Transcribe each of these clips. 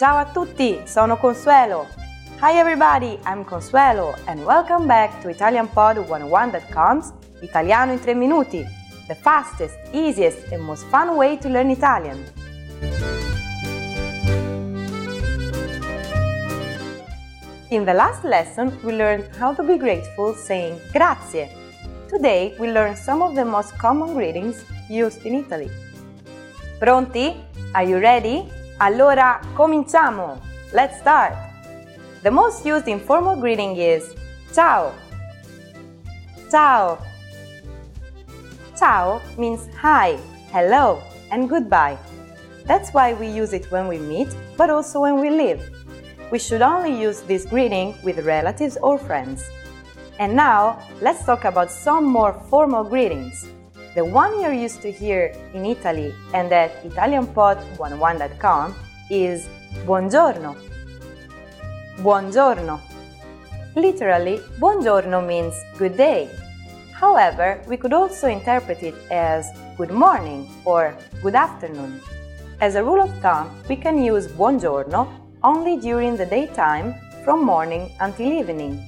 Ciao a tutti, sono Consuelo. Hi everybody, I'm Consuelo and welcome back to ItalianPod101.com's Italiano in 3 minuti, the fastest, easiest and most fun way to learn Italian. In the last lesson, we learned how to be grateful saying grazie. Today, we learn some of the most common greetings used in Italy. Pronti? Are you ready? Allora, cominciamo! Let's start! The most used informal greeting is Ciao! Ciao! Ciao means hi, hello, and goodbye. That's why we use it when we meet, but also when we leave. We should only use this greeting with relatives or friends. And now, let's talk about some more formal greetings. The one you're used to hear in Italy and at ItalianPod101.com is Buongiorno. Buongiorno. Literally, buongiorno means good day. However, we could also interpret it as good morning or good afternoon. As a rule of thumb, we can use buongiorno only during the daytime from morning until evening.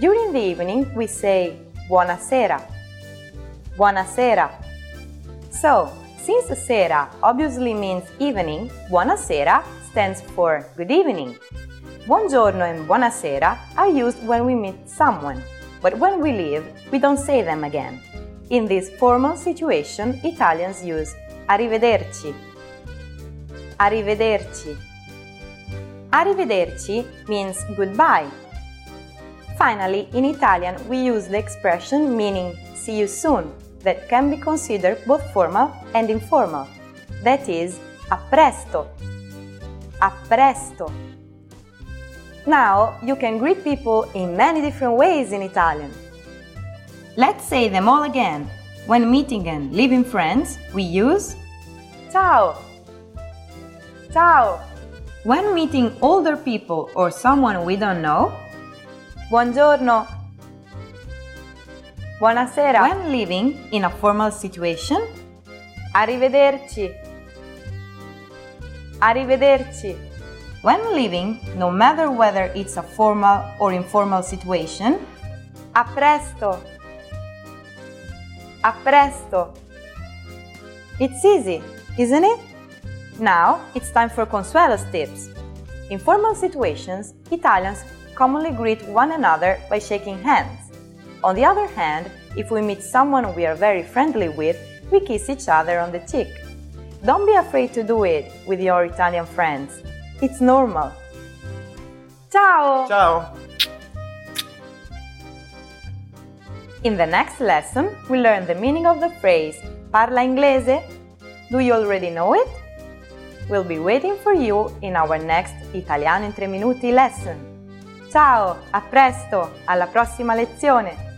During the evening, we say buonasera. Buonasera. So, since sera obviously means evening, buonasera stands for good evening. Buongiorno and buonasera are used when we meet someone, but when we leave, we don't say them again. In this formal situation, Italians use arrivederci. Arrivederci. Arrivederci means goodbye. Finally, in Italian, we use the expression meaning see you soon that can be considered both formal and informal. That is, a presto. A presto. Now, you can greet people in many different ways in Italian. Let's say them all again. When meeting and leaving friends, we use Ciao. Ciao. When meeting older people or someone we don't know, Buongiorno. Buonasera. When living in a formal situation, Arrivederci. Arrivederci. When living, no matter whether it's a formal or informal situation, A presto. A presto. It's easy, isn't it? Now it's time for Consuelo's tips. In formal situations, Italians commonly greet one another by shaking hands. On the other hand, if we meet someone we are very friendly with, we kiss each other on the cheek. Don't be afraid to do it with your Italian friends. It's normal. Ciao! Ciao! In the next lesson, we learn the meaning of the phrase Parla inglese? Do you already know it? We'll be waiting for you in our next Italiano in 3 minuti lesson. Ciao, a presto, alla prossima lezione!